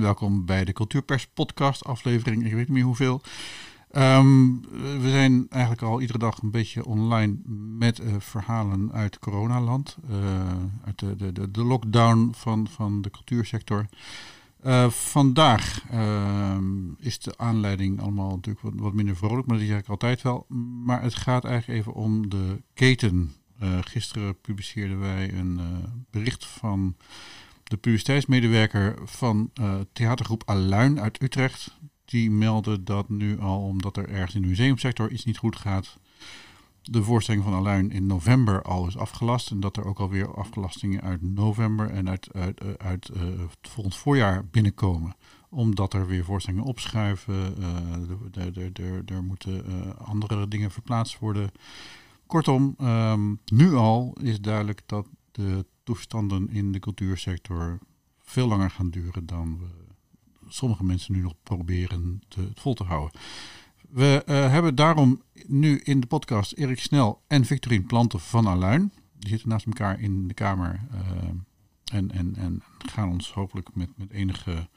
welkom bij de Cultuurpers podcast aflevering, ik weet niet meer hoeveel. Ehm, we zijn eigenlijk al iedere dag een beetje online met uh, verhalen uit coronaland. Uh, uit de, de, de, lockdown van, van de cultuursector. Uh, vandaag ehm, is de aanleiding allemaal natuurlijk wat, wat, minder vrolijk, maar dat is eigenlijk altijd wel. Maar het gaat eigenlijk even om de keten. gisteren publiceerden wij een bericht van de publiciteitsmedewerker van theatergroep Aluin uit Utrecht die melden dat nu al, omdat er ergens in de museumsector iets niet goed gaat, de voorstelling van Aluin in november al is afgelast. En dat er ook alweer afgelastingen uit november en uit, uit, eh, uit uh, het volgend voorjaar binnenkomen. Omdat er weer voorstellingen opschuiven, uh, er moeten andere dingen verplaatst worden. Kortom, um, nu al is duidelijk dat de toestanden in de cultuursector veel langer gaan duren dan we sommige mensen nu nog proberen te, vol te houden. We uh, hebben daarom nu in de podcast Erik Snel en Victorine Planten van Aluin. Die zitten naast elkaar in de kamer uh, en, en, en gaan ons hopelijk met, met enige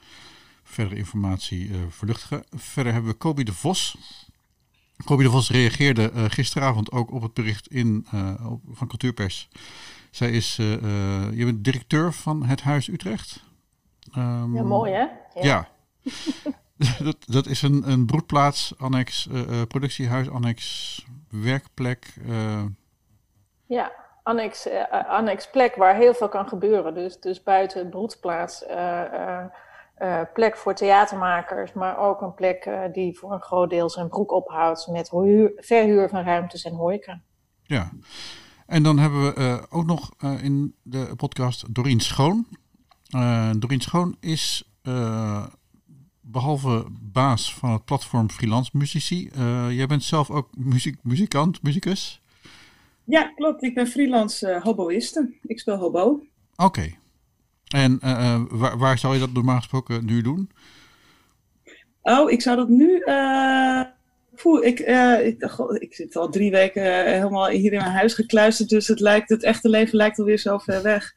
verdere informatie uh, verluchtigen. Verder hebben we Kobi de Vos. Kobi de Vos reageerde gisteravond ook op het bericht in, van Cultuurpers. Zij is, je bent directeur van het Huis Utrecht. Um, ja, mooi hè? Ja. dat, dat is een, een broedplaats, annex, uh, productiehuis, annex, werkplek. Uh... Ja, annex, annex plek waar heel veel kan gebeuren. Dus, dus buiten broedplaats, plek voor theatermakers, maar ook een plek die voor een groot deel zijn broek ophoudt met huur, verhuur van ruimtes en horeca. Ja, en dan hebben we ook nog in de podcast Doreen Schoon. Doreen Schoon is uh, behalve baas van het platform Freelance Musici, uh, jij bent zelf ook muziek, muzikant, muzikus? Ja, klopt. Ik ben freelance uh, hoboïste. Ik speel hobo. Oké. Okay. En waar, waar, zou je dat normaal gesproken nu doen? Oh, ik zou dat nu. Poeh, ik, ik, ik, zit al drie weken helemaal hier in mijn huis gekluisterd, dus het, lijkt, het echte leven lijkt alweer zo ver weg.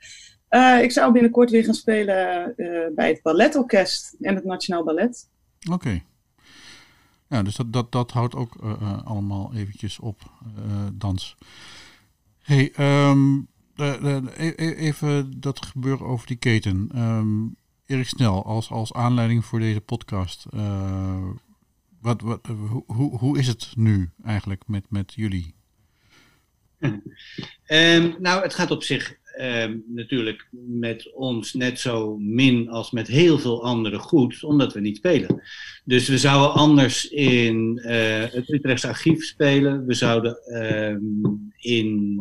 Uh, ik zou binnenkort weer gaan spelen bij het Balletorkest en het Nationaal Ballet. Oké. Okay. Ja, dus dat, dat, dat houdt ook allemaal eventjes op, dans. hey, um, even dat gebeuren over die keten. Um, Erik Snel, als, als aanleiding voor deze podcast. Wat, hoe, hoe is het nu eigenlijk met, met jullie? Um, nou, het gaat op zich eh, natuurlijk met ons net zo min als met heel veel anderen goed, omdat we niet spelen. Dus we zouden anders in uh, het Utrechtse archief spelen. We zouden uh, in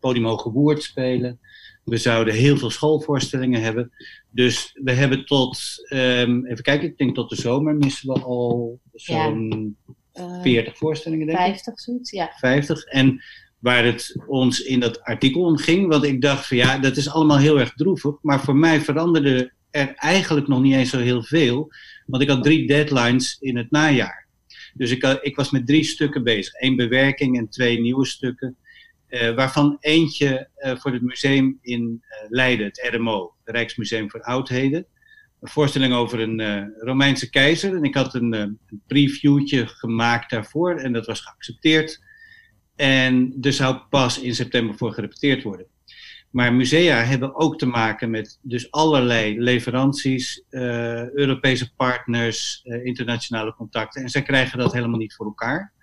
uh, Woerd spelen. We zouden heel veel schoolvoorstellingen hebben. Dus we hebben tot, um, even kijken, ik denk tot de zomer missen we al zo'n ja. 40 voorstellingen, denk ik. 50 zoiets, ja. 50. En waar het ons in dat artikel om ging. Want ik dacht van ja, dat is allemaal heel erg droevig. Maar voor mij veranderde er eigenlijk nog niet eens zo heel veel. Want ik had drie deadlines in het najaar. Dus ik, ik was met drie stukken bezig. Eén bewerking en twee nieuwe stukken. Uh, waarvan eentje uh, voor het museum in uh, Leiden, het RMO, het Rijksmuseum voor Oudheden. Een voorstelling over een Romeinse keizer. En ik had een, een previewtje gemaakt daarvoor en dat was geaccepteerd. En er zou pas in september voor gerepeteerd worden. Maar musea hebben ook te maken met dus allerlei leveranties, Europese partners, internationale contacten. En zij krijgen dat helemaal niet voor elkaar.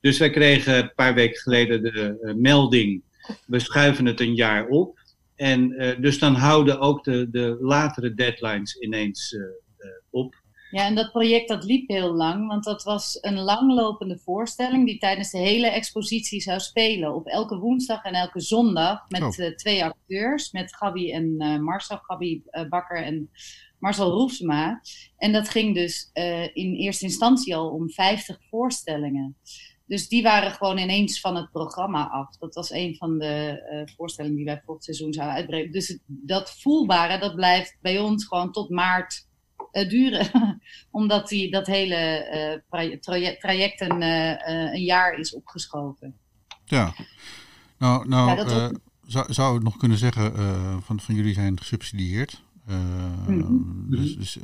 Dus wij kregen een paar weken geleden de uh, melding, we schuiven het een jaar op. En dus dan houden ook de, de latere deadlines ineens op. Ja, en dat project dat liep heel lang, want dat was een langlopende voorstelling die tijdens de hele expositie zou spelen. Op elke woensdag en elke zondag met oh. uh, twee acteurs, met Gabi en uh, Marcel, Gabi uh, Bakker en Marcel Roefsema. En dat ging dus in eerste instantie al om 50 voorstellingen. Dus die waren gewoon ineens van het programma af. Dat was een van de voorstellingen die wij volgend seizoen zouden uitbrengen. Dus het, dat voelbare, dat blijft bij ons gewoon tot maart uh, duren. Omdat die, dat hele uh, traject een, uh, een jaar is opgeschoven. Ja, nou, nou ja, zou, zou ik nog kunnen zeggen van, van jullie zijn gesubsidieerd. Mm Dus, dus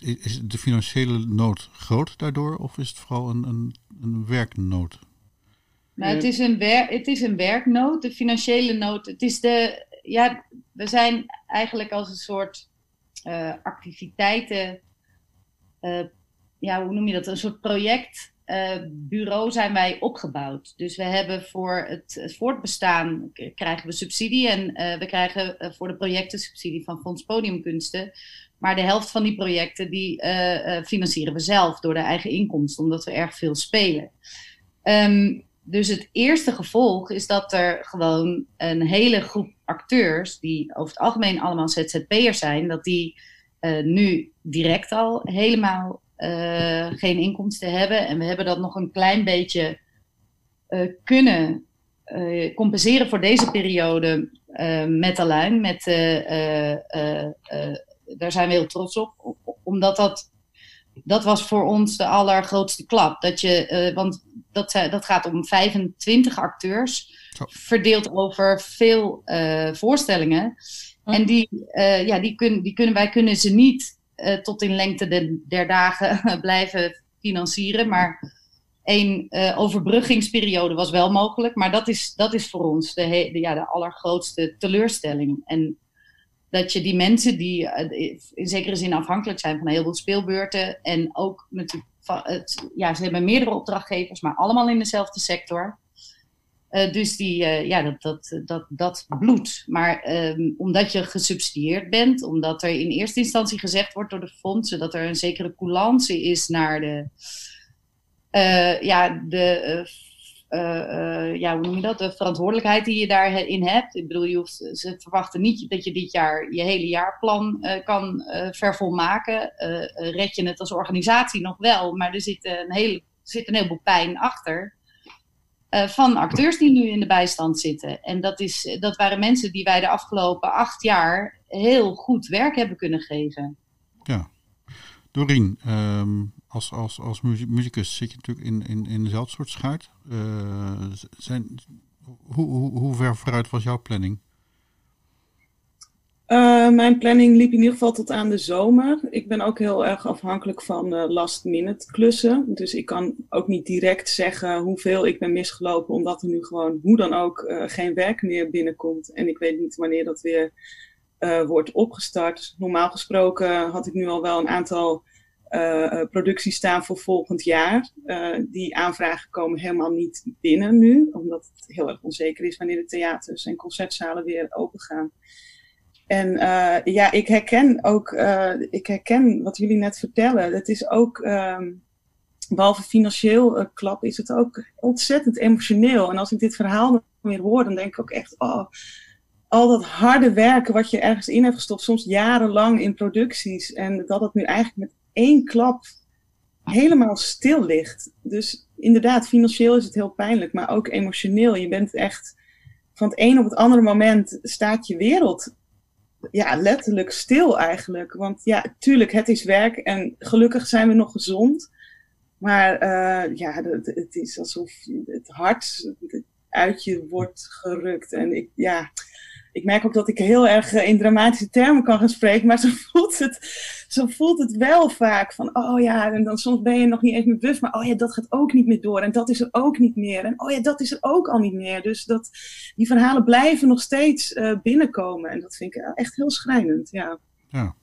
is de financiële nood groot daardoor of is het vooral een, een, een werknood? Nou, het, is een wer het is een werknood, de financiële nood. Het is de, ja, we zijn eigenlijk als een soort uh, activiteiten, uh, ja, hoe noem je dat? Een soort projectbureau uh, zijn wij opgebouwd. Dus we hebben voor het, voortbestaan krijgen we subsidie en we krijgen voor de projecten subsidie van Fonds Podiumkunsten. Maar de helft van die projecten die financieren we zelf door de eigen inkomsten, omdat we erg veel spelen. Um, dus het eerste gevolg is dat er gewoon een hele groep acteurs, die over het algemeen allemaal ZZP'ers zijn, dat die nu direct al helemaal uh, geen inkomsten hebben. En we hebben dat nog een klein beetje uh, kunnen compenseren voor deze periode met Aluin. Met, daar zijn we heel trots op, omdat dat dat was voor ons de allergrootste klap. Dat je, uh, want dat, uh, dat gaat om 25 acteurs, verdeeld over veel uh, voorstellingen. En die, ja, die, kun, die kunnen, wij kunnen ze niet tot in lengte de, der dagen blijven financieren. Maar één overbruggingsperiode was wel mogelijk. Maar dat is, dat is voor ons de, ja, de allergrootste teleurstelling. En dat je die mensen die uh, in zekere zin afhankelijk zijn van heel veel speelbeurten en ook het, ja, ze hebben meerdere opdrachtgevers, maar allemaal in dezelfde sector. Uh, dus die, uh, ja, dat, dat, dat, dat bloedt. Maar um, omdat je gesubsidieerd bent, omdat er in eerste instantie gezegd wordt door de fondsen dat er een zekere coulance is naar de, ja, de ja, hoe noem je dat? De verantwoordelijkheid die je daarin hebt. Ik bedoel, je hoeft, ze verwachten niet dat je dit jaar je hele jaarplan kan vervolmaken. red je het als organisatie nog wel, maar er zit een, heel, zit een heleboel pijn achter. Van acteurs die nu in de bijstand zitten. En dat, is, dat waren mensen die wij de afgelopen acht jaar heel goed werk hebben kunnen geven. Ja. Dorien, um, als, als, als muzikus zit je natuurlijk in, in, in dezelfde soort schuit. Uh, zijn, hoe, hoe, hoe ver vooruit was jouw planning? Uh, mijn planning liep in ieder geval tot aan de zomer. Ik ben ook heel erg afhankelijk van uh, last minute klussen. Dus ik kan ook niet direct zeggen hoeveel ik ben misgelopen, omdat er nu gewoon hoe dan ook uh, geen werk meer binnenkomt. En ik weet niet wanneer dat weer wordt opgestart. Normaal gesproken had ik nu al wel een aantal producties staan voor volgend jaar. Die aanvragen komen helemaal niet binnen nu, omdat het heel erg onzeker is wanneer de theaters en concertzalen weer open gaan. En uh, ja, ik herken ook, ik herken wat jullie net vertellen. Het is ook, um, behalve financieel klap, is het ook ontzettend emotioneel. En als ik dit verhaal weer hoor, dan denk ik ook echt, oh, al dat harde werken wat je ergens in hebt gestopt, soms jarenlang in producties. En dat het nu eigenlijk met één klap helemaal stil ligt. Dus inderdaad, financieel is het heel pijnlijk, maar ook emotioneel. Je bent echt van het een op het andere moment staat je wereld ja, letterlijk stil eigenlijk. Want ja, tuurlijk, het is werk en gelukkig zijn we nog gezond. Maar uh, ja, het, het, is alsof het hart uit je wordt gerukt. En ik, ja, ik merk ook dat ik heel erg eh, in dramatische termen kan gaan spreken, maar zo voelt het, zo voelt het wel vaak van, oh ja, en dan soms ben je nog niet eens meer bewust, maar oh ja, dat gaat ook niet meer door en dat is er ook niet meer en oh ja, dat is er ook al niet meer. Dus dat, die verhalen blijven nog steeds uh, binnenkomen en dat vind ik echt heel schrijnend, ja. Ja.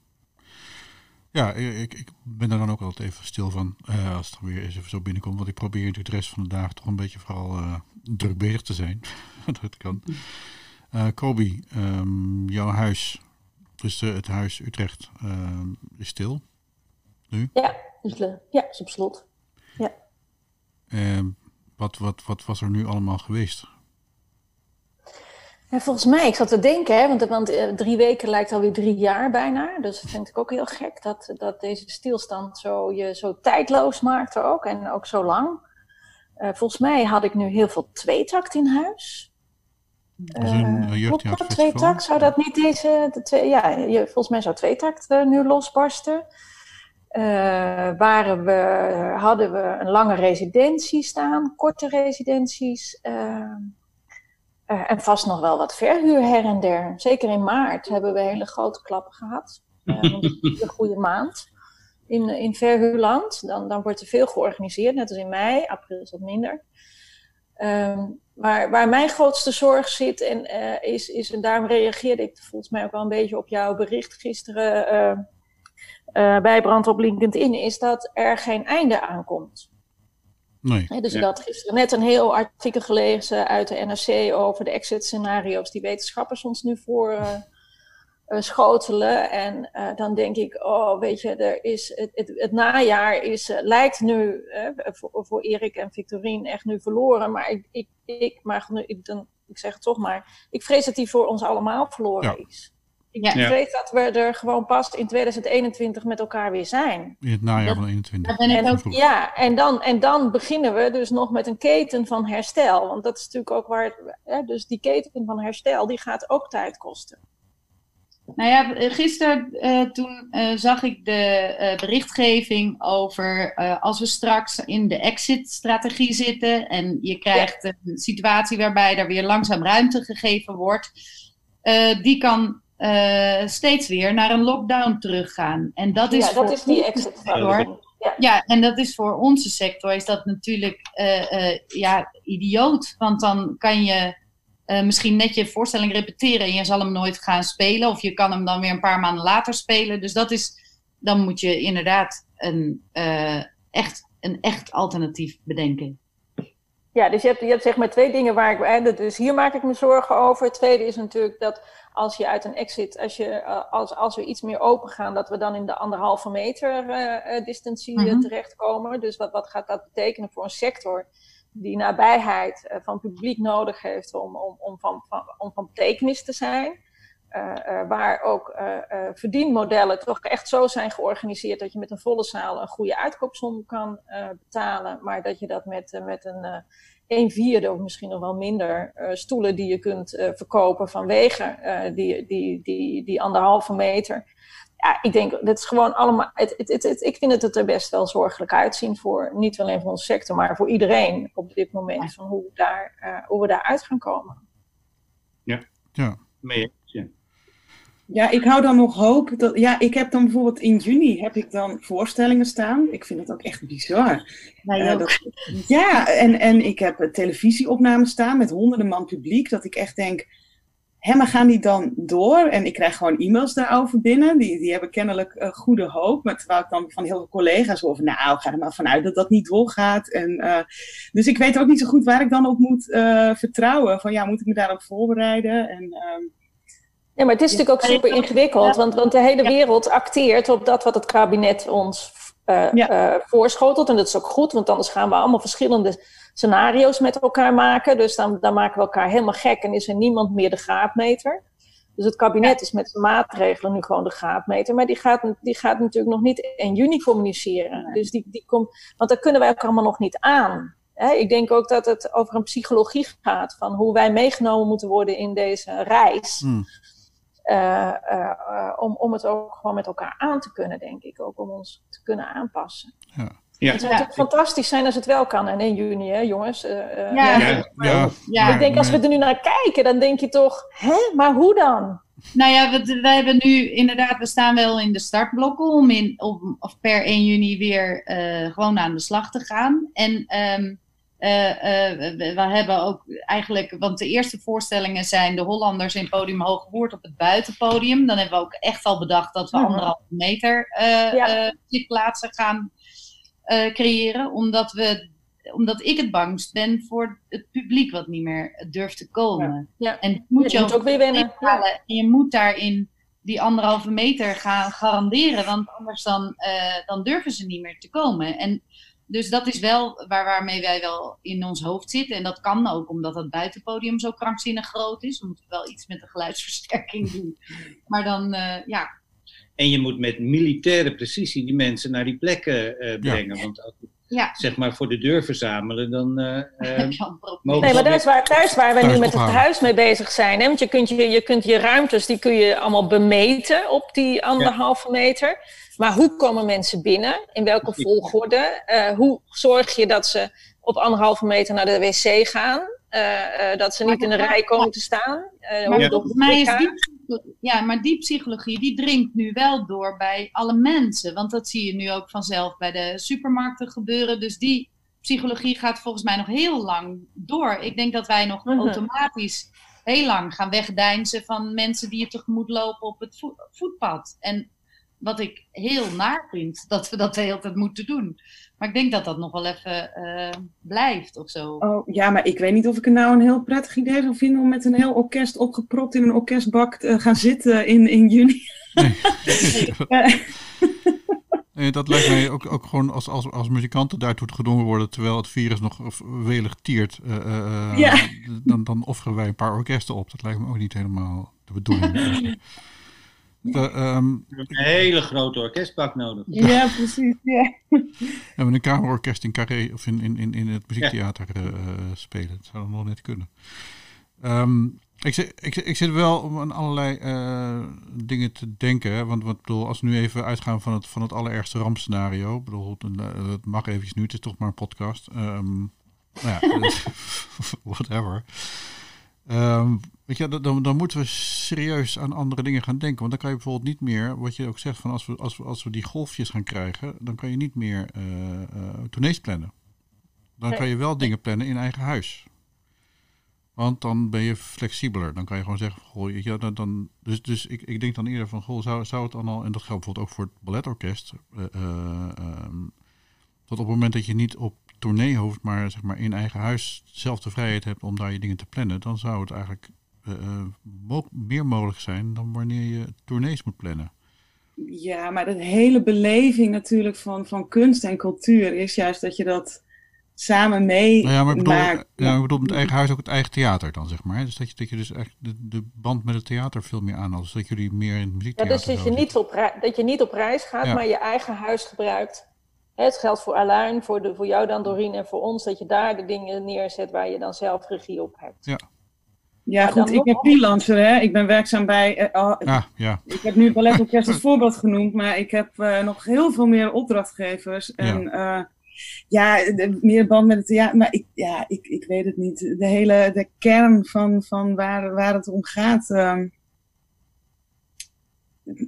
Ja, ik, ik ben er dan ook altijd even stil van als het er weer eens even zo binnenkomt. Want ik probeer natuurlijk de rest van de dag toch een beetje vooral uh, te zijn. dat kan. Uh, Kobi, um, jouw huis, dus uh, het huis Utrecht, uh, is stil nu? Ja, is, ja, is op slot. Ja. Ehm, wat, wat, wat was er nu allemaal geweest? Ja, volgens mij, ik zat te denken, hè, want, want uh, drie weken lijkt alweer drie jaar bijna. Dus dat vind ik ook heel gek dat, dat deze stilstand zo, je zo tijdloos maakt ook en ook zo lang. Volgens mij had ik nu heel veel tweetakt in huis. Uh, dat tweetakt? Zou dat niet deze... De twee, ja, je, volgens mij zou tweetakt uh, nu losbarsten. Uh, waren we, hadden we een lange residentie staan, korte residenties. en vast nog wel wat verhuur her en der. Zeker in maart hebben we hele grote klappen gehad. Een goede maand in, in verhuurland. Dan, dan wordt er veel georganiseerd, net als in mei. April is wat minder. Um, maar waar mijn grootste zorg zit, en, uh, is, is, en daarom reageerde ik volgens mij ook wel een beetje op jouw bericht gisteren uh, uh, bij Brand op LinkedIn, is dat er geen einde aankomt. Nee. He, dus ja. ik had gisteren net een heel artikel gelezen uit de NRC over de exit-scenario's die wetenschappers ons nu voor uh, schotelen. En uh, dan denk ik, oh, weet je, er is, het, het, het najaar is, uh, lijkt nu voor, voor Erik en Victorine echt nu verloren. Maar ik, ik, ik, maar nu, ik, dan, ik zeg het toch maar, ik vrees dat die voor ons allemaal verloren Ja. is. Ik ja. vrees dat we er gewoon pas in 2021 met elkaar weer zijn. In het najaar van 21. ben ik En, ook- ja, en dan, en dan beginnen we dus nog met een keten van herstel. Want dat is natuurlijk ook waar hè, dus die keten van herstel, die gaat ook tijd kosten. Nou ja, gisteren uh, toen uh, zag ik de uh, berichtgeving over als we straks in de exit-strategie zitten en je krijgt ja. een situatie waarbij er weer langzaam ruimte gegeven wordt, die kan steeds weer naar een lockdown teruggaan. En dat is, ja, dat is die exit-strategie. Ja. ja, en dat is voor onze sector is dat natuurlijk ja, idioot, want dan kan je uh, misschien net je voorstelling repeteren en je zal hem nooit gaan spelen. Of je kan hem dan weer een paar maanden later spelen. Dus dat is, dan moet je inderdaad een, uh, echt, een echt alternatief bedenken. Ja, dus je hebt, je hebt zeg maar twee dingen waar ik. Dus hier maak ik me zorgen over. Het tweede is natuurlijk dat als je uit een exit, als, je, uh, als, als we iets meer open gaan, dat we dan in de anderhalve meter uh, distantie -hmm. terechtkomen. Dus wat, wat gaat dat betekenen voor een sector? Die nabijheid uh, van publiek nodig heeft om, om, om, van, van, om van betekenis te zijn. Uh, uh, waar ook verdienmodellen toch echt zo zijn georganiseerd dat je met een volle zaal een goede uitkoopsom kan betalen, maar dat je dat met, met een een vierde of misschien nog wel minder stoelen die je kunt verkopen vanwege die, die, die, die anderhalve meter ja, ik denk, dat is gewoon allemaal. Het, het, het, het, ik vind het er best wel zorgelijk uitzien voor niet alleen voor onze sector, maar voor iedereen op dit moment. Van hoe we daar, uh, hoe we daar uit gaan komen. Ja, ja. mee. Ja. Ja, ik hou dan nog hoop. Dat, ja, ik heb dan bijvoorbeeld in juni heb ik dan voorstellingen staan. Ik vind het ook echt bizar. Ja, uh, dat, ja en, en ik heb televisieopnames staan met honderden man publiek. Dat ik echt denk, Hé, maar gaan die dan door? En ik krijg gewoon e-mails daarover binnen. Die, die hebben kennelijk uh, goede hoop. Maar terwijl ik dan van heel veel collega's hoor van... nou, ga er maar vanuit dat dat niet doorgaat. En, uh, dus ik weet ook niet zo goed waar ik dan op moet uh, vertrouwen. Van ja, moet ik me daarop voorbereiden? En, ja, maar het is ja, natuurlijk ook super ingewikkeld. Want, want de hele wereld acteert op dat wat het kabinet ons ja. voorschotelt. En dat is ook goed, want anders gaan we allemaal verschillende scenario's met elkaar maken. Dus dan, dan maken we elkaar helemaal gek en is er niemand meer de graadmeter. Dus het kabinet is met zijn maatregelen nu gewoon de graadmeter. Maar die gaat, die gaat natuurlijk nog niet in juni communiceren. Dus die, die komt, want daar kunnen wij ook allemaal nog niet aan. He, ik denk ook dat het over een psychologie gaat van hoe wij meegenomen moeten worden in deze reis. Hmm. Uh, uh, uh, om, om het ook gewoon met elkaar aan te kunnen, denk ik. Ook om ons te kunnen aanpassen. Ja. Ja. Het zou natuurlijk fantastisch zijn als het wel kan. En in juni, hè, jongens. Uh, ja. Ja, ja, ja. Ik denk, als we er nu naar kijken, dan denk je toch... Hè, maar hoe dan? Nou ja, we, wij hebben nu inderdaad... We staan wel in de startblokken om, in, om of per 1 juni weer uh, gewoon aan de slag te gaan. En um, uh, we, we, hebben ook eigenlijk... Want de eerste voorstellingen zijn de Hollanders in Podium Hoogwoerd op het buitenpodium. Dan hebben we ook echt al bedacht dat we Mhm. anderhalve meter ja. zitplaatsen gaan... Uh, creëren, omdat, we, omdat ik het bangst ben voor het publiek wat niet meer durft te komen. Ja. Ja. En moet je, je moet ook weer wennen. Ja. En je moet daarin die anderhalve meter gaan garanderen, want anders dan, uh, dan durven ze niet meer te komen. En dus dat is wel waar, waarmee wij wel in ons hoofd zitten. En dat kan ook omdat het buitenpodium zo krankzinnig groot is. We moeten wel iets met de geluidsversterking doen. Maar dan, uh, ja, en je moet met militaire precisie die mensen naar die plekken uh, brengen. Ja. Want als we ja. zeg maar voor de deur verzamelen, dan. Uh, uh, nee, maar daar is waar, daar is waar wij nu met het huis mee bezig zijn. Hè? Want je kunt je, je kunt je ruimtes, die kun je allemaal bemeten op die anderhalve ja. meter. Maar hoe komen mensen binnen? In welke volgorde? hoe zorg je dat ze op anderhalve meter naar de wc gaan? dat ze niet in de rij komen te staan. maar volgens mij is die, ja, maar die psychologie die dringt nu wel door bij alle mensen. Want dat zie je nu ook vanzelf bij de supermarkten gebeuren. Dus die psychologie gaat volgens mij nog heel lang door. Ik denk dat wij nog mhm. automatisch heel lang gaan wegdeinzen van mensen die je tegemoet lopen op het voetpad. En wat ik heel naar vind, dat we dat de hele tijd moeten doen. Maar ik denk dat dat nog wel even uh, blijft of zo. Oh, ja, maar ik weet niet of ik het nou een heel prettig idee zou vinden om met een heel orkest opgepropt in een orkestbak te gaan zitten in, in juni. Nee. nee, dat lijkt mij ook, ook gewoon als, als, als muzikanten daartoe gedwongen worden terwijl het virus nog welig tiert. Uh, uh, ja. dan, dan offeren wij een paar orkesten op. Dat lijkt me ook niet helemaal de bedoeling. De, um, een hele grote orkestbak nodig. Ja, precies. Ja. We hebben een kamerorkest in Carré of in, in, in het muziektheater uh, spelen. Dat zou nog net kunnen. Um, ik, zit, ik, ik zit wel aan allerlei uh, dingen te denken. Want wat bedoel, als we nu even uitgaan van het, van het allerergste rampscenario. bedoel, het mag eventjes nu, het is toch maar een podcast. Um, nou ja, whatever. Um, weet je, dan, dan moeten we serieus aan andere dingen gaan denken. Want dan kan je bijvoorbeeld niet meer, wat je ook zegt, van als we, als we, als we die golfjes gaan krijgen, dan kan je niet meer uh, plannen. Dan kan je wel dingen plannen in eigen huis. Want dan ben je flexibeler. Dan kan je gewoon zeggen, goh, ja, dan, dan, dus, dus ik, ik denk dan eerder van, goh, zou, zou het dan al, en dat geldt bijvoorbeeld ook voor het balletorkest, uh, tot op het moment dat je niet op tournee hoeft, maar zeg maar in eigen huis zelf de vrijheid hebt om daar je dingen te plannen, dan zou het eigenlijk uh, meer mogelijk zijn dan wanneer je tournees moet plannen. Ja, maar de hele beleving natuurlijk van, van kunst en cultuur is juist dat je dat samen mee nou ja, maar ik bedoel, maakt. Ja, ik bedoel met eigen huis ook het eigen theater dan, zeg maar. Dus dat je, dat je dus echt de, de band met het theater veel meer aan Dus dat jullie meer in muziektheater... Ja, dus dat je, niet op, dat je niet op reis gaat, maar je eigen huis gebruikt het geldt voor Alain, voor, de, voor jou dan Doreen en voor ons, dat je daar de dingen neerzet waar je dan zelf regie op hebt. Ja. Ja, goed, ik ben freelancer, hè. Ik ben werkzaam bij... Uh, ah, ja. Ik heb nu balletorkest als voorbeeld genoemd, maar ik heb uh, nog heel veel meer opdrachtgevers. En ja, ja de, meer band met het theater. Maar ik, ja, ik, ik weet het niet. De hele de kern van, van waar, waar het om gaat... Uh,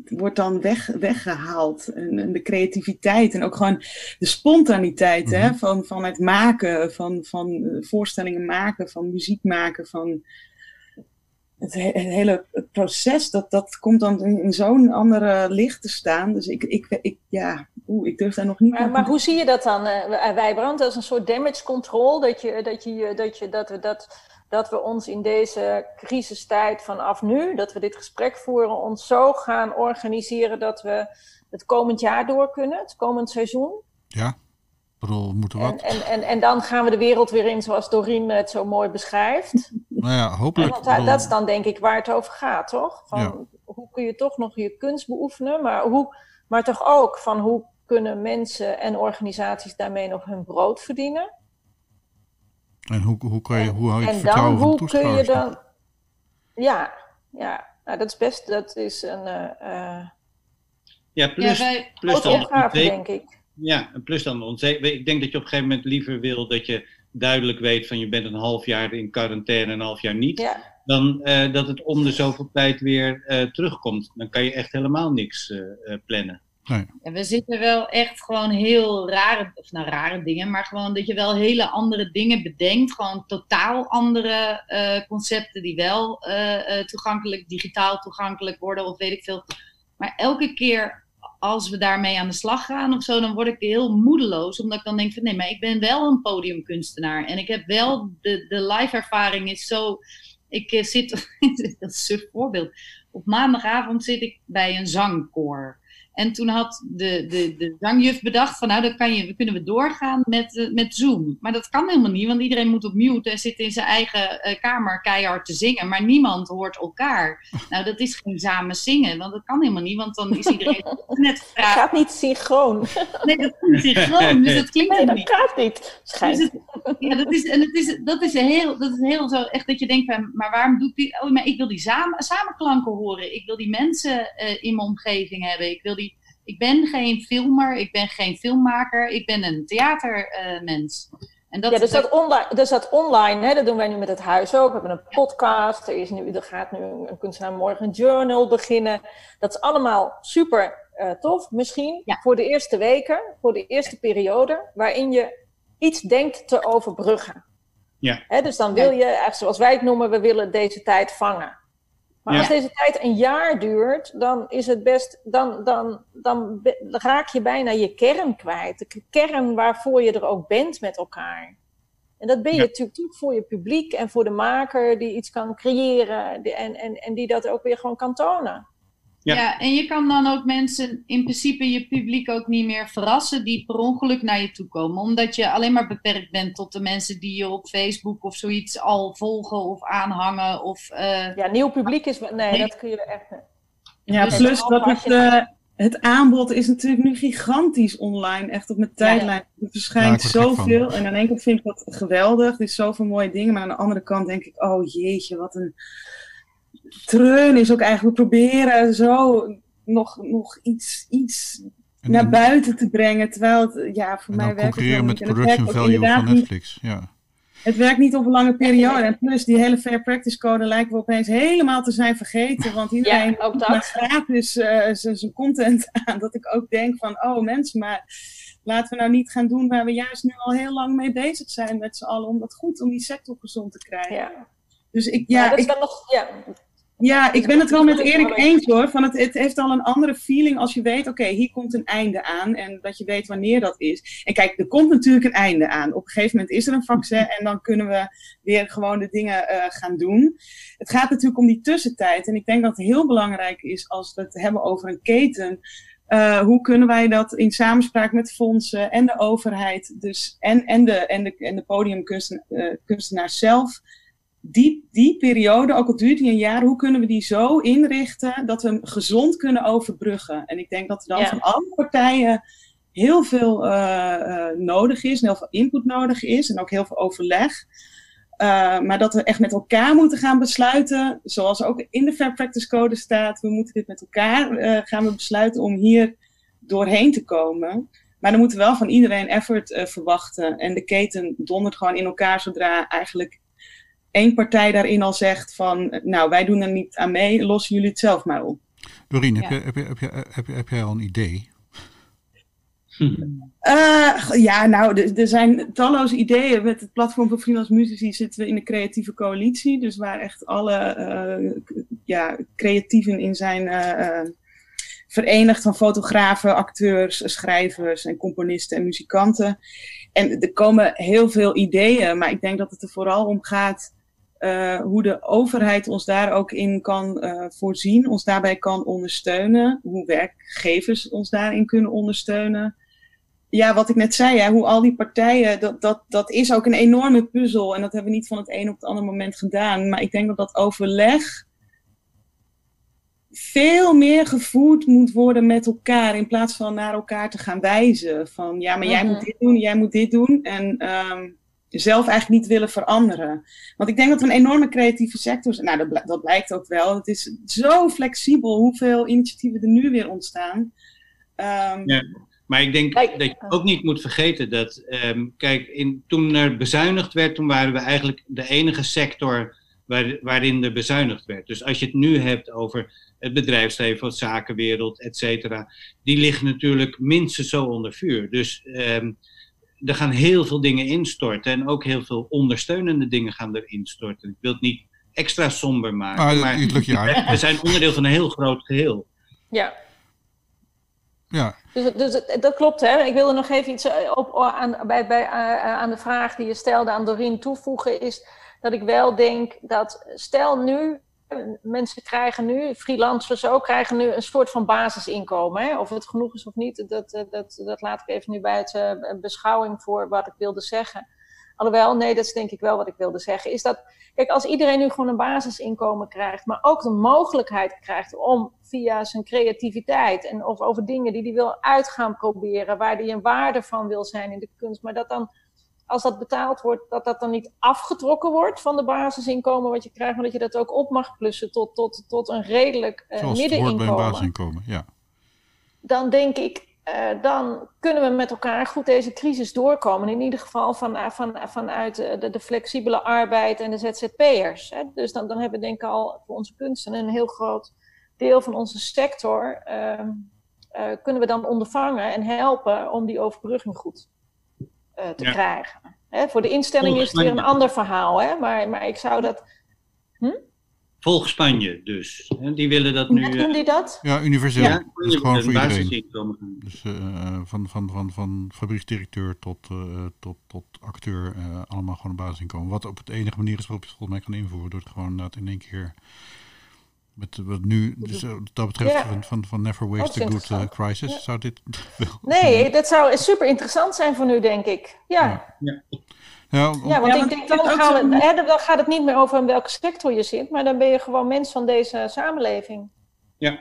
wordt dan weg, weggehaald. En, en, de creativiteit en ook gewoon de spontaniteit hè, mhm. van, van het maken, van, van eh, voorstellingen maken, van muziek maken, van het, hele proces, dat, dat komt dan in, zo'n andere licht te staan. Dus ik, ik, ik, ja, oeh, ik durf daar nog niet Maar, maar hoe zie je dat dan, uh, Wijbrand? Is een soort damage control, dat, je, dat, je, dat, je, dat dat dat we ons in deze crisistijd vanaf nu, dat we dit gesprek voeren, ons zo gaan organiseren dat we het komend jaar door kunnen, het komend seizoen. Ja, bedoel, moeten wat. En, en, en, en, dan gaan we de wereld weer in zoals Doreen het zo mooi beschrijft. Nou ja, hopelijk. Want, dat is dan denk ik waar het over gaat, toch? Van, Hoe kun je toch nog je kunst beoefenen, maar, hoe, maar toch ook van hoe kunnen mensen en organisaties daarmee nog hun brood verdienen? En hoe, hoe, kan je, hoe hou je het vertrouwen dan, van hoe kun je dan... Ja, ja. Nou, dat is best... Dat is een... Uh, ja, plus, ja, plus dan... Opgave, denk ik. Ja, en plus dan onzeker. Ik denk dat je op een gegeven moment liever wil dat je duidelijk weet van je bent een half jaar in quarantaine en een half jaar niet. Ja. Dan uh, dat het om de zoveel tijd weer uh, terugkomt. Dan kan je echt helemaal niks uh, plannen. En we zitten wel echt gewoon heel rare, of nou rare dingen, maar gewoon dat je wel hele andere dingen bedenkt. Gewoon totaal andere uh, concepten die wel uh, uh, toegankelijk, digitaal toegankelijk worden of weet ik veel. Maar elke keer als we daarmee aan de slag gaan of zo, dan word ik heel moedeloos. Omdat ik dan denk van nee, maar ik ben wel een podiumkunstenaar. En ik heb wel, de, de live ervaring is zo, ik zit, dat is een voorbeeld. Op maandagavond zit ik bij een zangkoor. En toen had de, de, de zangjuf bedacht van nou, dan kan je, kunnen we doorgaan met, uh, met Zoom. Maar dat kan helemaal niet, want iedereen moet op mute en zit in zijn eigen uh, kamer keihard te zingen. Maar niemand hoort elkaar. Nou, dat is geen samen zingen, want dat kan helemaal niet, want dan is iedereen net. Het gaat niet synchroon. Nee, dat is niet synchroon, dus dat klinkt nee, dat niet. gaat niet, schijnt. Dus het, ja, dat is, en het is, dat is heel, dat is heel zo echt dat je denkt van, maar waarom doet die, oh, maar ik wil die samen, samenklanken horen. Ik wil die mensen uh, in mijn omgeving hebben. Ik wil die ik ben geen filmer, ik ben geen filmmaker, ik ben een theatermens. En dat, ja, dus dat, online, dus dat online, hè, dat doen wij nu met het huis ook. We hebben een podcast, er, is nu, er gaat nu een kunstenaar morgen een journal beginnen. Dat is allemaal super uh, tof, misschien voor de eerste weken, voor de eerste periode, waarin je iets denkt te overbruggen. Ja. Hè, dus dan wil je, eigenlijk zoals wij het noemen, we willen deze tijd vangen. Maar als deze tijd een jaar duurt, dan is het best, dan, dan, dan raak je bijna je kern kwijt. De kern waarvoor je er ook bent met elkaar. En dat ben je natuurlijk voor je publiek en voor de maker die iets kan creëren en, en, en die dat ook weer gewoon kan tonen. Ja. ja. en je kan dan ook mensen, in principe je publiek ook niet meer verrassen die per ongeluk naar je toe komen. Omdat je alleen maar beperkt bent tot de mensen die je op Facebook of zoiets al volgen of aanhangen. Of, uh... Ja, nieuw publiek is. Nee, dat kun je echt. Ja, dus plus dat het, uh, het aanbod is natuurlijk nu gigantisch online. Echt op mijn tijdlijn. Er verschijnt zoveel. En aan de ene kant vind ik dat geweldig. Er is zoveel mooie dingen. Maar aan de andere kant denk ik, oh jeetje, wat een treun is ook eigenlijk, we proberen zo nog, nog iets, iets naar buiten te brengen. Terwijl het, ja, voor mij werkt het niet. met production value van Netflix, ja. Het werkt niet op een lange periode. En plus, die hele Fair Practice Code lijken we opeens helemaal te zijn vergeten. Want iedereen ja, maakt gratis uh, zijn content aan. Dat ik ook denk van, oh mensen, maar laten we nou niet gaan doen waar we juist nu al heel lang mee bezig zijn met z'n allen. Om dat goed, om die sector gezond te krijgen. Ja. Dus ik, ja, dat is ik, nog, ja, ja, ik ben het wel met Erik eens hoor. Van het, het heeft al een andere feeling als je weet, oké, hier komt een einde aan. En dat je weet wanneer dat is. En kijk, er komt natuurlijk een einde aan. Op een gegeven moment is er een vaccin en dan kunnen we weer gewoon de dingen uh, gaan doen. Het gaat natuurlijk om die tussentijd. En ik denk dat het heel belangrijk is als we het hebben over een keten. Uh, hoe kunnen wij dat in samenspraak met fondsen en de overheid, dus en, en, de, en, de, en de podiumkunstenaars uh, zelf die, die periode, ook al duurt die een jaar, hoe kunnen we die zo inrichten dat we hem gezond kunnen overbruggen? En ik denk dat er dan van alle partijen heel veel uh, uh, nodig is, en heel veel input nodig is en ook heel veel overleg. Uh, maar dat we echt met elkaar moeten gaan besluiten, zoals ook in de Fair Practice Code staat, we moeten dit met elkaar gaan we besluiten om hier doorheen te komen. Maar dan moeten we wel van iedereen effort verwachten. En de keten dondert gewoon in elkaar zodra eigenlijk één partij daarin al zegt van, nou, wij doen er niet aan mee, lossen jullie het zelf maar op. Doreen, heb, je, heb, je, heb, je, heb, je, heb jij al een idee? Uh, ja, nou, er zijn talloze ideeën. Met het platform voor freelance muzici zitten we in de creatieve coalitie. Dus waar echt alle uh, ja, creatieven in zijn uh, verenigd van fotografen, acteurs, schrijvers en componisten en muzikanten. En er komen heel veel ideeën, maar ik denk dat het er vooral om gaat uh, hoe de overheid ons daar ook in kan uh, voorzien, ons daarbij kan ondersteunen, hoe werkgevers ons daarin kunnen ondersteunen. Ja, wat ik net zei, hè, hoe al die partijen, dat, dat, dat is ook een enorme puzzel en dat hebben we niet van het een op het andere moment gedaan. Maar ik denk dat dat overleg veel meer gevoerd moet worden met elkaar in plaats van naar elkaar te gaan wijzen. Van ja, maar jij moet mhm. dit doen, jij moet dit doen. En um, zelf eigenlijk niet willen veranderen. Want ik denk dat we een enorme creatieve sector zijn. Nou, dat, dat blijkt ook wel. Het is zo flexibel hoeveel initiatieven er nu weer ontstaan. Um, ja, maar ik denk dat je ook niet moet vergeten dat, um, kijk, in, toen er bezuinigd werd, toen waren we eigenlijk de enige sector waar, waarin er bezuinigd werd. Dus als je het nu hebt over het bedrijfsleven, de zakenwereld, et cetera, die liggen natuurlijk minstens zo onder vuur. Dus um, er gaan heel veel dingen instorten. En ook heel veel ondersteunende dingen gaan er instorten. Ik wil het niet extra somber maken. Ah, maar het we zijn onderdeel van een heel groot geheel. Ja. Ja. Dus, dus dat klopt, hè? Ik wilde nog even iets eh, op, aan, bij, bij, eh, aan de vraag die je stelde aan Doreen toevoegen. Is dat ik wel denk dat, stel nu mensen krijgen nu, freelancers ook, krijgen nu een soort van basisinkomen. Hè? Of het genoeg is of niet, dat, dat, dat laat ik even nu bij het uh, beschouwing voor wat ik wilde zeggen. Alhoewel, nee, dat is denk ik wel wat ik wilde zeggen. Is dat, kijk, als iedereen nu gewoon een basisinkomen krijgt, maar ook de mogelijkheid krijgt om via zijn creativiteit en of over dingen die hij wil uit gaan proberen, waar hij een waarde van wil zijn in de kunst, maar dat dan als dat betaald wordt, dat dat dan niet afgetrokken wordt van de basisinkomen wat je krijgt, maar dat je dat ook op mag plussen tot, tot, tot een redelijk uh, middeninkomen. Zoals basisinkomen, ja. Dan denk ik, dan kunnen we met elkaar goed deze crisis doorkomen. In ieder geval van, van, vanuit de, de, flexibele arbeid en de ZZP'ers. Hè. Dus dan, dan hebben we denk ik al voor onze kunsten een heel groot deel van onze sector. Ehm, kunnen we dan ondervangen en helpen om die overbrugging goed te krijgen. Hè, voor de instelling is het weer een ander verhaal, hè? Maar, maar ik zou dat. Hm? Volg Spanje dus. Die willen dat nu. doen die dat? Ja, universeel. Ja, dus gewoon voor iedereen. Dus uh, van, van, van, van fabrieksdirecteur tot, uh, tot, tot acteur, uh, allemaal gewoon een basisinkomen. Wat op het enige manier is waarop je het volgens mij kan invoeren, door het gewoon dat in één keer met wat nu, dus wat dat betreft van, van, van Never Waste a Good uh, Crisis, zou dit wel... Nee, dat zou super interessant zijn voor nu, denk ik. Ja. ja. Ja, ja, want ik denk, dan, gaan we, hè, dan gaat het niet meer over in welke sector je zit, maar dan ben je gewoon mens van deze samenleving. Ja.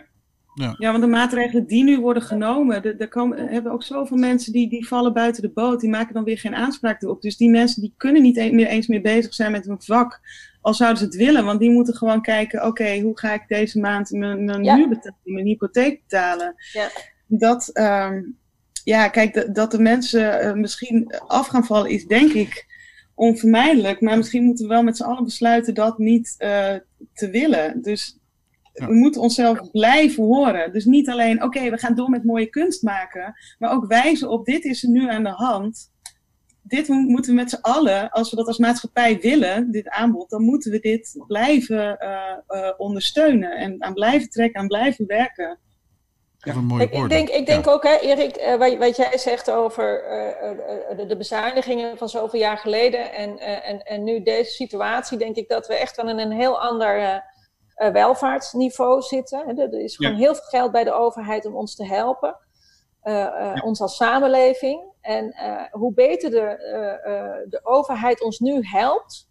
Ja. ja, want de maatregelen die nu worden genomen, er komen, hebben ook zoveel mensen die, die vallen buiten de boot, die maken dan weer geen aanspraak erop. Dus die mensen die kunnen niet e-, meer eens meer bezig zijn met hun vak, al zouden ze het willen, want die moeten gewoon kijken, oké, hoe ga ik deze maand mijn, mijn ja. betalen, mijn hypotheek betalen. Ja. Dat, um, ja, kijk, dat de mensen uh, misschien af gaan vallen is denk ik onvermijdelijk. Maar misschien moeten we wel met z'n allen besluiten dat niet uh, te willen. Dus we moeten onszelf blijven horen. Dus niet alleen, oké, we gaan door met mooie kunst maken. Maar ook wijzen op, dit is er nu aan de hand. Dit moeten we met z'n allen, als we dat als maatschappij willen, dit aanbod, dan moeten we dit blijven uh, uh, ondersteunen. En aan blijven trekken, aan blijven werken. Ja. Ik, ik, denk, ik denk ook, hè, Erik, uh, wat, wat, jij zegt over uh, de, de, bezuinigingen van zoveel jaar geleden en, en, en nu deze situatie, denk ik dat we echt wel in een heel ander welvaartsniveau zitten. Er is gewoon heel veel geld bij de overheid om ons te helpen, ja. ons als samenleving. En hoe beter de, de overheid ons nu helpt,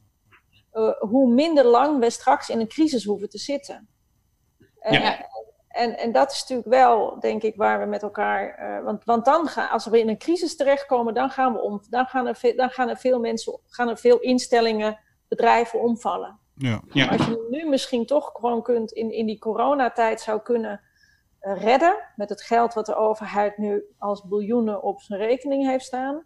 hoe minder lang we straks in een crisis hoeven te zitten. Ja. En, en dat is natuurlijk wel, denk ik, waar we met elkaar. Uh, want, want dan gaan, als we in een crisis terechtkomen, dan gaan, we om, dan gaan, er, veel, dan gaan er veel mensen, gaan er veel instellingen, bedrijven omvallen. Ja. ja. Als je nu misschien toch gewoon kunt in, in die coronatijd zou kunnen uh, redden. Met het geld wat de overheid nu als biljoenen op zijn rekening heeft staan.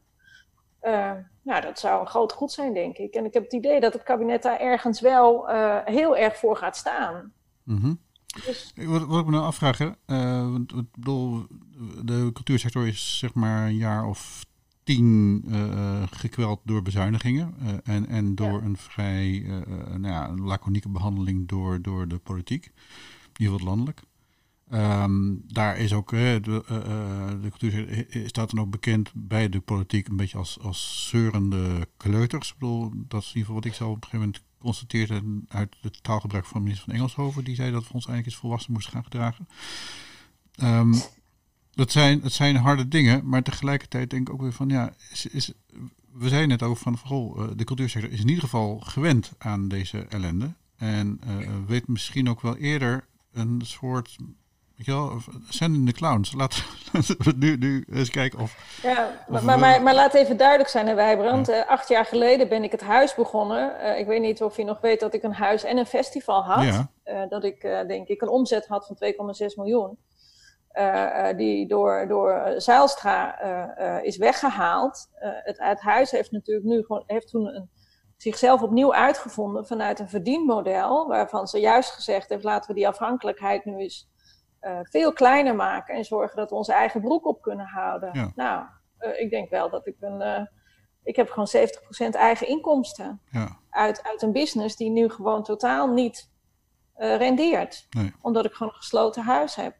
Uh, nou, dat zou een groot goed zijn, denk ik. En ik heb het idee dat het kabinet daar ergens wel heel erg voor gaat staan. Mm dus... Wat, wat, ik me nou afvraag, uh, want, ik bedoel, de cultuursector is zeg maar een jaar of tien uh, gekweld door bezuinigingen uh, en, en door een vrij nou ja, laconieke behandeling door, door de politiek, in ieder geval landelijk. Um, daar is ook, de, de cultuur staat dan ook bekend bij de politiek een beetje als, als zeurende kleuters. Ik bedoel, dat is in ieder geval wat ik zelf op een gegeven moment constateerde uit het taalgebruik van minister van Engelshoven. Die zei dat we ons eigenlijk eens volwassen moesten gaan gedragen. Um, dat, zijn, dat zijn harde dingen, maar tegelijkertijd denk ik ook weer van ja, is, is, we zijn net over van, goh, eh, de cultuursector is in ieder geval gewend aan deze ellende. En uh, weet misschien ook wel eerder een soort Weet je wel, in de clowns. Laten we nu, nu eens kijken of... Ja, maar, maar, maar, laat even duidelijk zijn, hè, Wijbrand. Ja. Uh, acht jaar geleden ben ik het huis begonnen. Uh, ik weet niet of je nog weet dat ik een huis en een festival had. Ja. Dat ik, denk ik, een omzet had van 2,6 miljoen. Die door, door Zeilstra is weggehaald. het, het huis heeft natuurlijk nu gewoon... Heeft toen een, zichzelf opnieuw uitgevonden vanuit een verdienmodel... waarvan ze juist gezegd heeft, laten we die afhankelijkheid nu eens veel kleiner maken en zorgen dat we onze eigen broek op kunnen houden. Nou, ik denk wel dat ik een. Ik heb gewoon 70% eigen inkomsten ja. uit, uit een business die nu gewoon totaal niet rendeert. Nee. Omdat ik gewoon een gesloten huis heb.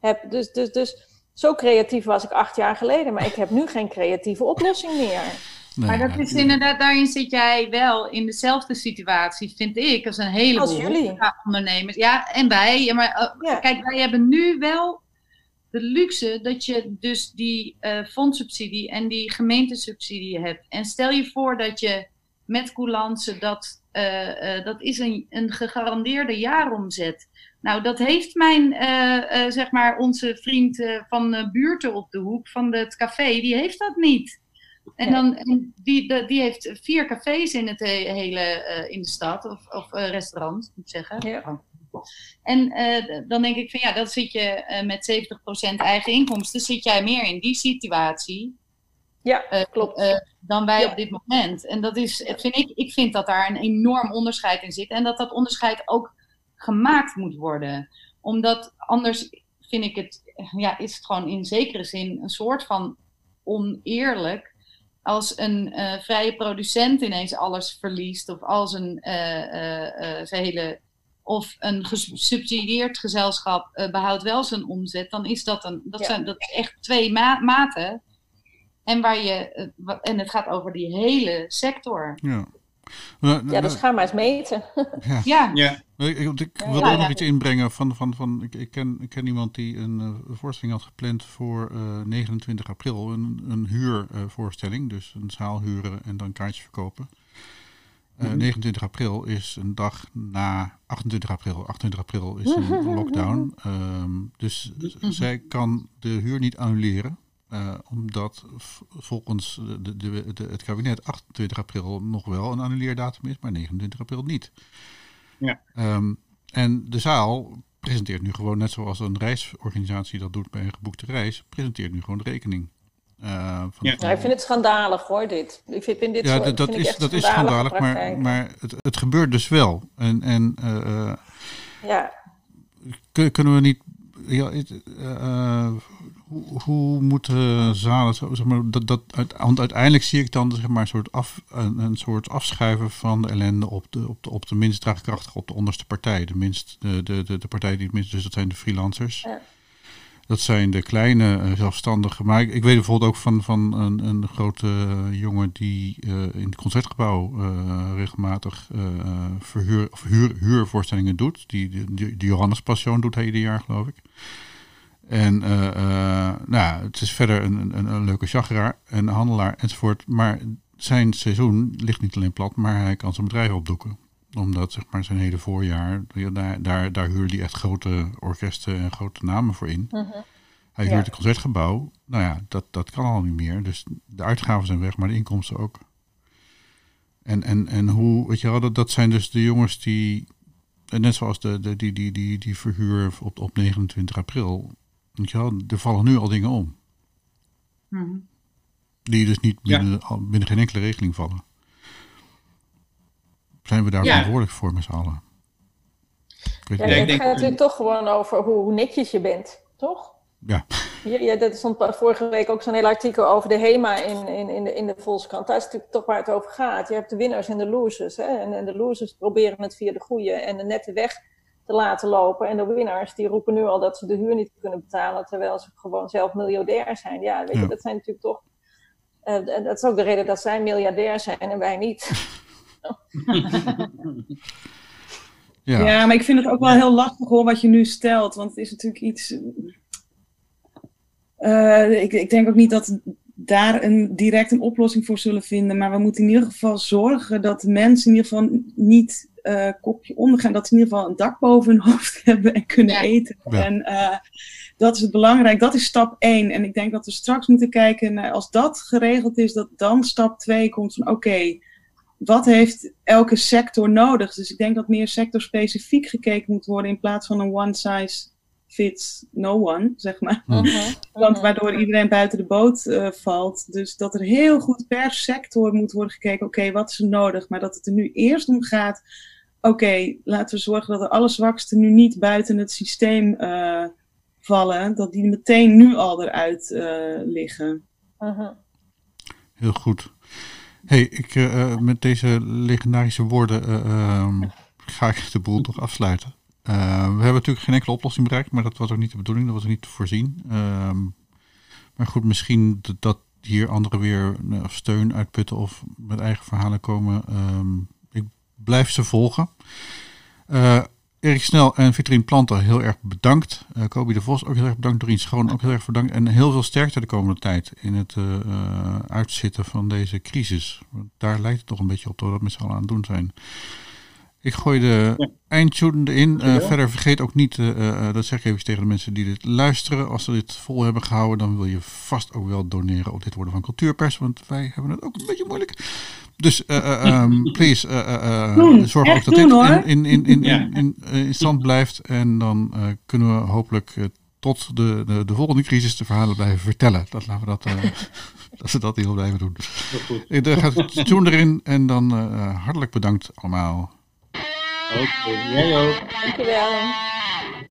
Heb. Dus, dus, dus zo creatief was ik acht jaar geleden, maar ik heb nu geen creatieve oplossing meer maar dat is inderdaad, daarin zit jij wel in dezelfde situatie, vind ik, als een heleboel als jullie. ondernemers. Ja, en wij. maar uh, kijk, wij hebben nu wel de luxe dat je dus die uh, fondsubsidie en die gemeentesubsidie hebt. En stel je voor dat je met coulance dat, uh, dat is een, een gegarandeerde jaaromzet. Nou, dat heeft mijn, zeg maar, onze vriend van buurten op de hoek van het café, die heeft dat niet. En, dan, en die, die heeft vier cafés in, het hele, uh, in de stad, of, of uh, restaurants, moet ik zeggen. Ja. En uh, dan denk ik van ja, dan zit je uh, met 70% eigen inkomsten, zit jij meer in die situatie. Ja, uh, klopt. dan wij ja. op dit moment. En dat is, vind ik, ik vind dat daar een enorm onderscheid in zit. En dat dat onderscheid ook gemaakt moet worden. Omdat anders vind ik het, ja, is het gewoon in zekere zin een soort van oneerlijk als een uh, vrije producent ineens alles verliest, of als een uh, hele. Of een gesubsidieerd gezelschap behoudt wel zijn omzet, dan is dat een. Dat, zijn, dat is echt twee ma maten. En, waar je, en het gaat over die hele sector. Ja. Ja, dus ga maar eens meten. Ja. ja. ja. Ik, ik, ik wil ook nog iets inbrengen van, van, van ik, ik, ken, ik ken iemand die een uh, voorstelling had gepland voor uh, 29 april. Een, een huurvoorstelling, uh, dus een zaal huren en dan kaartjes verkopen. Mm -hmm. 29 april is een dag na 28 april. 28 april is een lockdown. Um, dus mm -hmm. zij kan de huur niet annuleren. Uh, omdat volgens de, de, de, het kabinet 28 april nog wel een annuleerdatum is, maar 29 april niet. Ja. Um, en de zaal presenteert nu gewoon, net zoals een reisorganisatie dat doet bij een geboekte reis, presenteert nu gewoon de rekening. Uh, van ja. ja. ik vind het schandalig hoor, dit. Ik vind, vind dit ja, soort, dat, vind is, dat is schandalig, maar, maar het, het gebeurt dus wel. En, en uh, ja. kunnen we niet. Ja, uh, hoe, hoe moeten zalen, zeg maar, dat, dat, want uiteindelijk zie ik dan zeg maar, een, soort af, een, een soort afschuiven van de ellende op de, op de, op de minst draagkrachtige, op de onderste partij. De, minst, de, de, de, de partij die het minst, dus dat zijn de freelancers. Ja. Dat zijn de kleine uh, zelfstandigen. Maar ik, ik, weet bijvoorbeeld ook van, van een, een grote uh, jongen die uh, in het concertgebouw regelmatig verhuur, of huur, huurvoorstellingen doet. Die, die, die Johannes Passion doet hij ieder jaar, geloof ik. En uh, uh, nou, het is verder een, een, een leuke chageraar en handelaar enzovoort. Maar zijn seizoen ligt niet alleen plat, maar hij kan zijn bedrijf opdoeken. Omdat zeg maar, zijn hele voorjaar, daar, daar, daar huurde hij echt grote orkesten en grote namen voor in. -huh. Hij huurt ja. het concertgebouw. Nou ja, dat, dat kan al niet meer. Dus de uitgaven zijn weg, maar de inkomsten ook. En, en, en hoe, weet je wel, dat, dat zijn dus de jongens die, net zoals de, de, die, die, die, die verhuur op, op 29 april, Wel, er vallen nu al dingen om. Mm. Die dus niet binnen, ja. binnen, geen enkele regeling vallen. Zijn we daar ja. verantwoordelijk voor met z'n allen? Ik ja, het gaat natuurlijk toch gewoon over hoe, hoe netjes je bent, toch? Ja. Ja, ja, dat stond vorige week ook zo'n heel artikel over de HEMA in, in, in, de, in de Volkskrant. Dat is natuurlijk toch waar het over gaat. Je hebt de winnaars en de losers. Hè? En, en de losers proberen het via de goede en de nette weg te laten lopen. En de winnaars die roepen nu al dat ze de huur niet kunnen betalen, terwijl ze gewoon zelf miljardair zijn. Ja, weet je, dat zijn natuurlijk toch. Uh, dat is ook de reden dat zij miljardair zijn en wij niet. ja. ja, maar ik vind het ook wel heel lastig hoor wat je nu stelt. Want het is natuurlijk iets. Uh, ik, ik denk ook niet dat daar een, direct een oplossing voor zullen vinden. Maar we moeten in ieder geval zorgen dat mensen in ieder geval niet uh, kopje ondergaan. Dat ze in ieder geval een dak boven hun hoofd hebben en kunnen ja. eten. Ja. En uh, dat is het belangrijk. Dat is stap 1. En ik denk dat we straks moeten kijken, naar, als dat geregeld is, dat dan stap 2 komt van oké, okay, wat heeft elke sector nodig? Dus ik denk dat meer sectorspecifiek gekeken moet worden in plaats van een one size fits no one, zeg maar. Uh -huh. Want waardoor iedereen buiten de boot uh, valt. Dus dat er heel goed per sector moet worden gekeken, oké, okay, wat is er nodig? Maar dat het er nu eerst om gaat, oké, okay, laten we zorgen dat de allerzwaksten nu niet buiten het systeem uh, vallen. Dat die meteen nu al eruit uh, liggen. -huh. Heel goed. hey, ik, met deze legendarische woorden ehm, ga ik de boel toch afsluiten. Uh, we hebben natuurlijk geen enkele oplossing bereikt, maar dat was ook niet de bedoeling, dat was ook niet te voorzien. Uh, maar goed, misschien dat, hier anderen weer uh, steun uitputten of met eigen verhalen komen. Um, ik blijf ze volgen. Uh, Erik Snel en Vitrine Planten, heel erg bedankt. Uh, Kobi de Vos ook heel erg bedankt. Doreen Schoon ook heel erg bedankt. En heel veel sterkte de komende tijd in het uitzitten van deze crisis. Want daar lijkt het toch een beetje op dat we dat met z'n allen aan het doen zijn. Ik gooi de ja. eindtune erin. Uh, verder vergeet ook niet, uh, uh, dat zeg ik even tegen de mensen die dit luisteren. Als ze dit vol hebben gehouden, dan wil je vast ook wel doneren op dit worden van cultuurpers. Want wij hebben het ook een beetje moeilijk. dus um, please, doen, zorg ook dat doen, dit in, in, in, in, in, in, stand blijft. En dan kunnen we hopelijk tot de, de, de, volgende crisis de verhalen blijven vertellen. Dat laten we dat, dat we dat heel blijven doen. Ik ga het doen erin en dan hartelijk bedankt allemaal. Okay, jij ook.